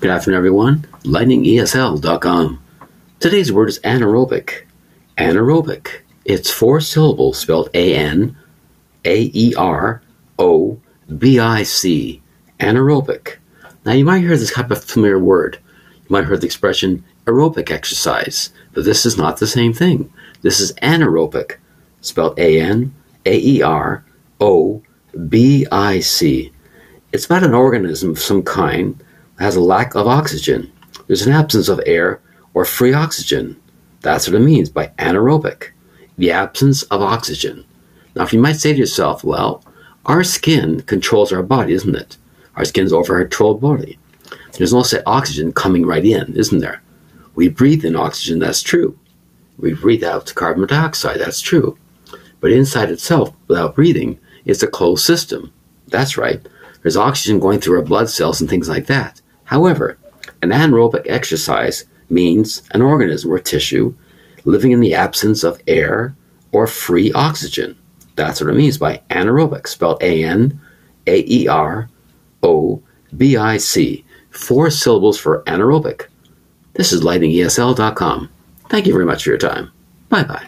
Good afternoon, everyone. LightningESL.com. Today's word is anaerobic. Anaerobic. It's four syllables spelled A N A E R O B I C. Anaerobic. Now, you might hear this type of familiar word. You might hear the expression aerobic exercise, but this is not the same thing. This is anaerobic, spelled A N A E R O B I C. It's about an organism of some kind has a lack of oxygen. There's an absence of air or free oxygen. That's what it means by anaerobic, the absence of oxygen. Now, if you might say to yourself, well, our skin controls our body, isn't it? Our skin's over our controlled body. There's no say oxygen coming right in, isn't there? We breathe in oxygen, that's true. We breathe out carbon dioxide, that's true. But inside itself, without breathing, it's a closed system. That's right. There's oxygen going through our blood cells and things like that. However, an anaerobic exercise means an organism or tissue living in the absence of air or free oxygen. That's what it means by anaerobic, spelled A N A E R O B I C. Four syllables for anaerobic. This is lightningesl.com. Thank you very much for your time. Bye bye.